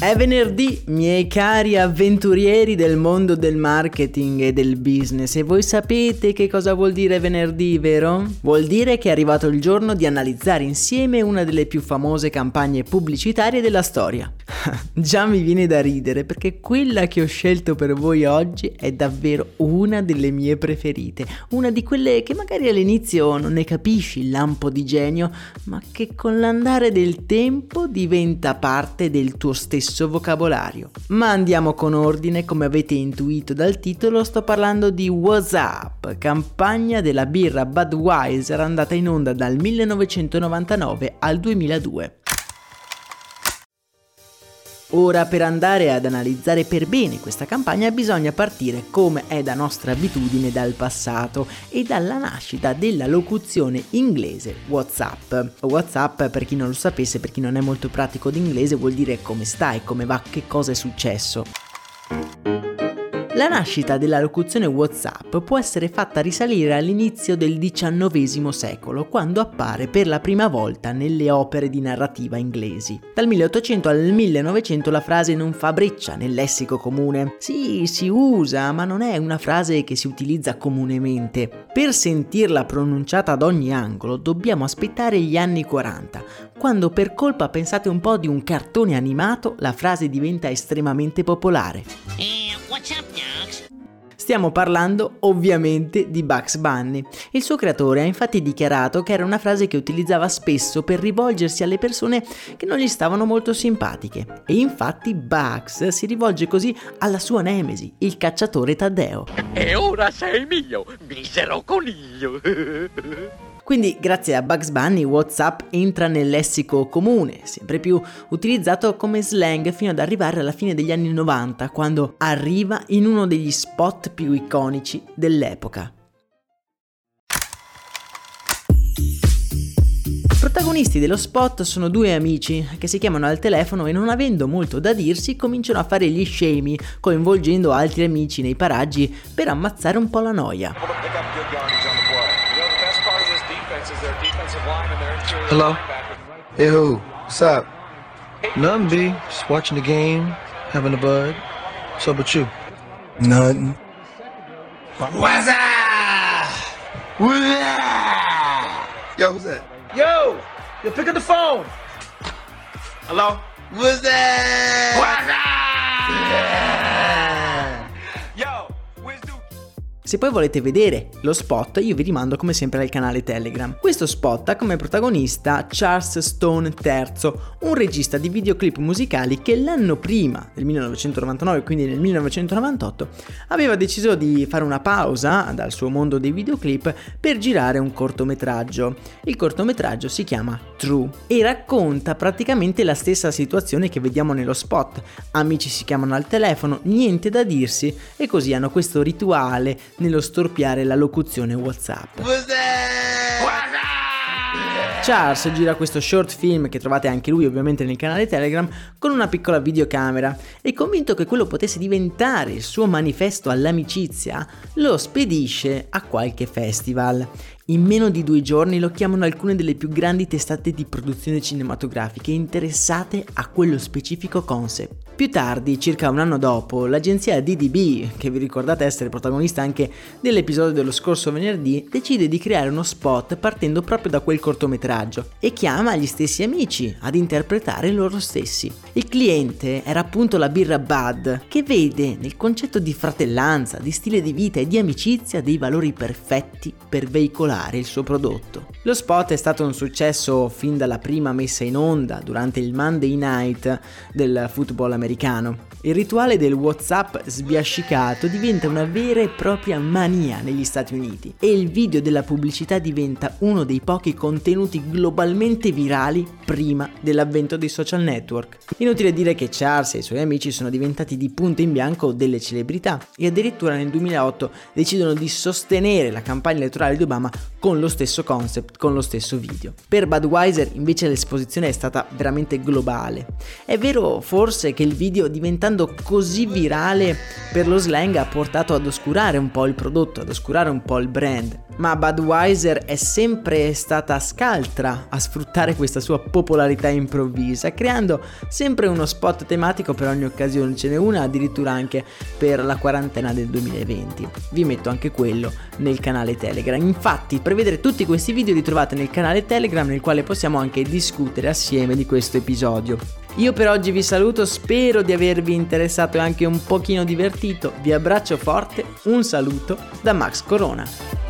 È venerdì, miei cari avventurieri del mondo del marketing e del business e voi sapete che cosa vuol dire venerdì, vero? Vuol dire che è arrivato il giorno di analizzare insieme una delle più famose campagne pubblicitarie della storia. Già mi viene da ridere perché quella che ho scelto per voi oggi è davvero una delle mie preferite, una di quelle che magari all'inizio non ne capisci il lampo di genio, ma che con l'andare del tempo diventa parte del tuo stesso vocabolario. Ma andiamo con ordine, come avete intuito dal titolo, sto parlando di WhatsApp, campagna della birra Budweiser andata in onda dal 1999 al 2002. Ora per andare ad analizzare per bene questa campagna bisogna partire come è da nostra abitudine dal passato e dalla nascita della locuzione inglese WhatsApp. WhatsApp per chi non lo sapesse, per chi non è molto pratico d'inglese vuol dire come stai, come va, che cosa è successo. La nascita della locuzione WhatsApp può essere fatta risalire all'inizio del XIX secolo, quando appare per la prima volta nelle opere di narrativa inglesi. Dal 1800 al 1900 la frase non fa breccia nel lessico comune. Sì, si usa, ma non è una frase che si utilizza comunemente. Per sentirla pronunciata ad ogni angolo dobbiamo aspettare gli anni 40, quando per colpa, pensate un po', di un cartone animato, la frase diventa estremamente popolare. What's up now? Stiamo parlando ovviamente di Bugs Bunny. Il suo creatore ha infatti dichiarato che era una frase che utilizzava spesso per rivolgersi alle persone che non gli stavano molto simpatiche. E infatti Bugs si rivolge così alla sua nemesi, il cacciatore Taddeo. E ora sei mio, misero coniglio. Quindi grazie a Bugs Bunny WhatsApp entra nel lessico comune, sempre più utilizzato come slang fino ad arrivare alla fine degli anni 90, quando arriva in uno degli spot più iconici dell'epoca. protagonisti dello spot sono due amici che si chiamano al telefono e non avendo molto da dirsi cominciano a fare gli scemi, coinvolgendo altri amici nei paraggi per ammazzare un po' la noia. Hello? Hey, who? What's up? Nothing, B. Just watching the game, having a bud. What's up with you? Nothing. What's up? What's up? Yo, who's that? Yo! Yo, pick up the phone! Hello? What's that? What's up? Se poi volete vedere lo spot, io vi rimando come sempre al canale Telegram. Questo spot ha come protagonista Charles Stone III, un regista di videoclip musicali che l'anno prima, nel 1999, quindi nel 1998, aveva deciso di fare una pausa dal suo mondo dei videoclip per girare un cortometraggio. Il cortometraggio si chiama True e racconta praticamente la stessa situazione che vediamo nello spot. Amici si chiamano al telefono, niente da dirsi e così hanno questo rituale nello storpiare la locuzione WhatsApp. Charles gira questo short film che trovate anche lui ovviamente nel canale Telegram con una piccola videocamera e convinto che quello potesse diventare il suo manifesto all'amicizia, lo spedisce a qualche festival. In meno di due giorni lo chiamano alcune delle più grandi testate di produzione cinematografiche interessate a quello specifico concept Più tardi, circa un anno dopo, l'agenzia DDB, che vi ricordate essere protagonista anche dell'episodio dello scorso venerdì, decide di creare uno spot partendo proprio da quel cortometraggio e chiama gli stessi amici ad interpretare loro stessi. Il cliente era appunto la birra Bud, che vede nel concetto di fratellanza, di stile di vita e di amicizia dei valori perfetti per veicolare il suo prodotto. Lo spot è stato un successo fin dalla prima messa in onda durante il Monday Night del football americano americano. Il rituale del WhatsApp sbiascicato diventa una vera e propria mania negli Stati Uniti e il video della pubblicità diventa uno dei pochi contenuti globalmente virali prima dell'avvento dei social network. Inutile dire che Charles e i suoi amici sono diventati di punto in bianco delle celebrità e addirittura nel 2008 decidono di sostenere la campagna elettorale di Obama con lo stesso concept, con lo stesso video. Per Budweiser invece l'esposizione è stata veramente globale. È vero forse che il video diventando così virale per lo slang ha portato ad oscurare un po' il prodotto, ad oscurare un po' il brand, ma Budweiser è sempre stata scaltra a sfruttare questa sua popolarità improvvisa, creando sempre uno spot tematico per ogni occasione, ce n'è una addirittura anche per la quarantena del 2020. Vi metto anche quello nel canale Telegram. Infatti, per vedere tutti questi video li trovate nel canale Telegram nel quale possiamo anche discutere assieme di questo episodio. Io per oggi vi saluto, spero di avervi interessato e anche un pochino divertito. Vi abbraccio forte, un saluto da Max Corona.